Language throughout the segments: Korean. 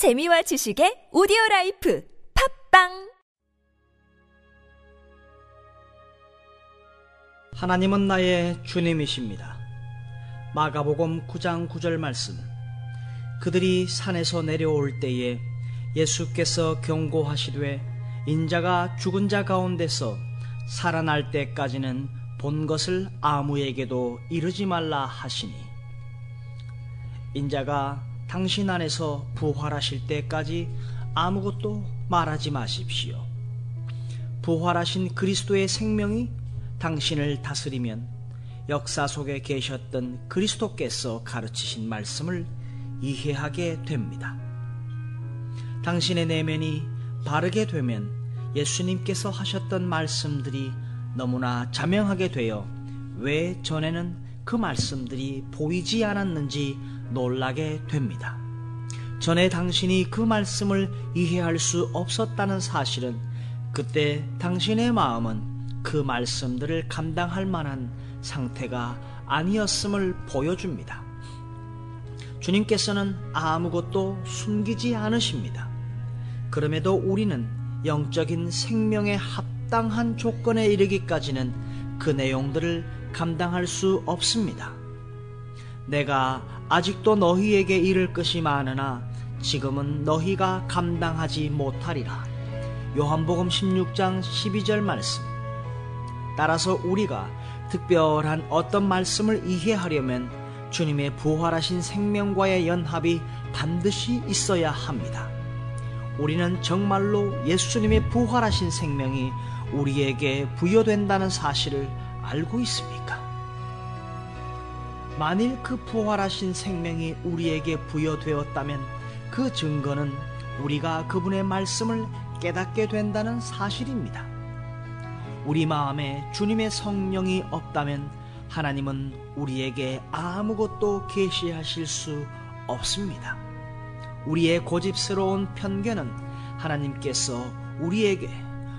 재미와 지식의 오디오 라이프 팟빵 하나님은 나의 주님이십니다. 마가복음 9장 9절 말씀. 그들이 산에서 내려올 때에 예수께서 경고하시되 인자가 죽은 자 가운데서 살아날 때까지는 본 것을 아무에게도 이르지 말라 하시니 인자가 당신 안에서 부활하실 때까지 아무것도 말하지 마십시오. 부활하신 그리스도의 생명이 당신을 다스리면 역사 속에 계셨던 그리스도께서 가르치신 말씀을 이해하게 됩니다. 당신의 내면이 바르게 되면 예수님께서 하셨던 말씀들이 너무나 자명하게 되어 왜 전에는 그 말씀들이 보이지 않았는지 놀라게 됩니다. 전에 당신이 그 말씀을 이해할 수 없었다는 사실은 그때 당신의 마음은 그 말씀들을 감당할 만한 상태가 아니었음을 보여줍니다. 주님께서는 아무것도 숨기지 않으십니다. 그럼에도 우리는 영적인 생명에 합당한 조건에 이르기까지는 그 내용들을 감당할 수 없습니다. 내가 아직도 너희에게 이를 것이 많으나 지금은 너희가 감당하지 못하리라. 요한복음 16장 12절 말씀. 따라서 우리가 특별한 어떤 말씀을 이해하려면 주님의 부활하신 생명과의 연합이 반드시 있어야 합니다. 우리는 정말로 예수님의 부활하신 생명이 우리에게 부여된다는 사실을 알고 있습니까? 만일 그 부활하신 생명이 우리에게 부여되었다면 그 증거는 우리가 그분의 말씀을 깨닫게 된다는 사실입니다. 우리 마음에 주님의 성령이 없다면 하나님은 우리에게 아무것도 계시하실 수 없습니다. 우리의 고집스러운 편견은 하나님께서 우리에게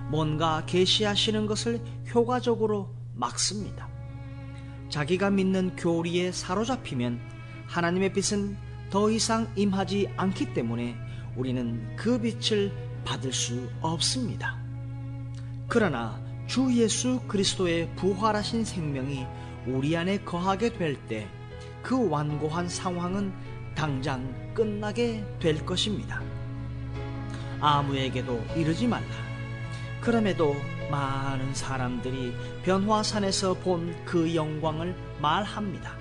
뭔가 계시하시는 것을 효과적으로 막습니다. 자기가 믿는 교리에 사로잡히면 하나님의 빛은 더 이상 임하지 않기 때문에 우리는 그 빛을 받을 수 없습니다. 그러나 주 예수 그리스도의 부활하신 생명이 우리 안에 거하게 될 때 그 완고한 상황은 당장 끝나게 될 것입니다. 아무에게도 이르지 말라. 그럼에도 많은 사람들이 변화산에서 본 그 영광을 말합니다.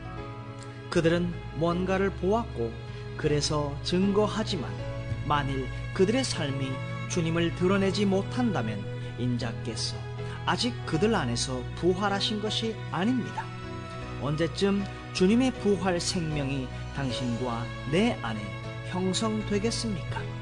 그들은 뭔가를 보았고 그래서 증거하지만 만일 그들의 삶이 주님을 드러내지 못한다면 인자께서 아직 그들 안에서 부활하신 것이 아닙니다. 언제쯤 주님의 부활 생명이 당신과 내 안에 형성되겠습니까?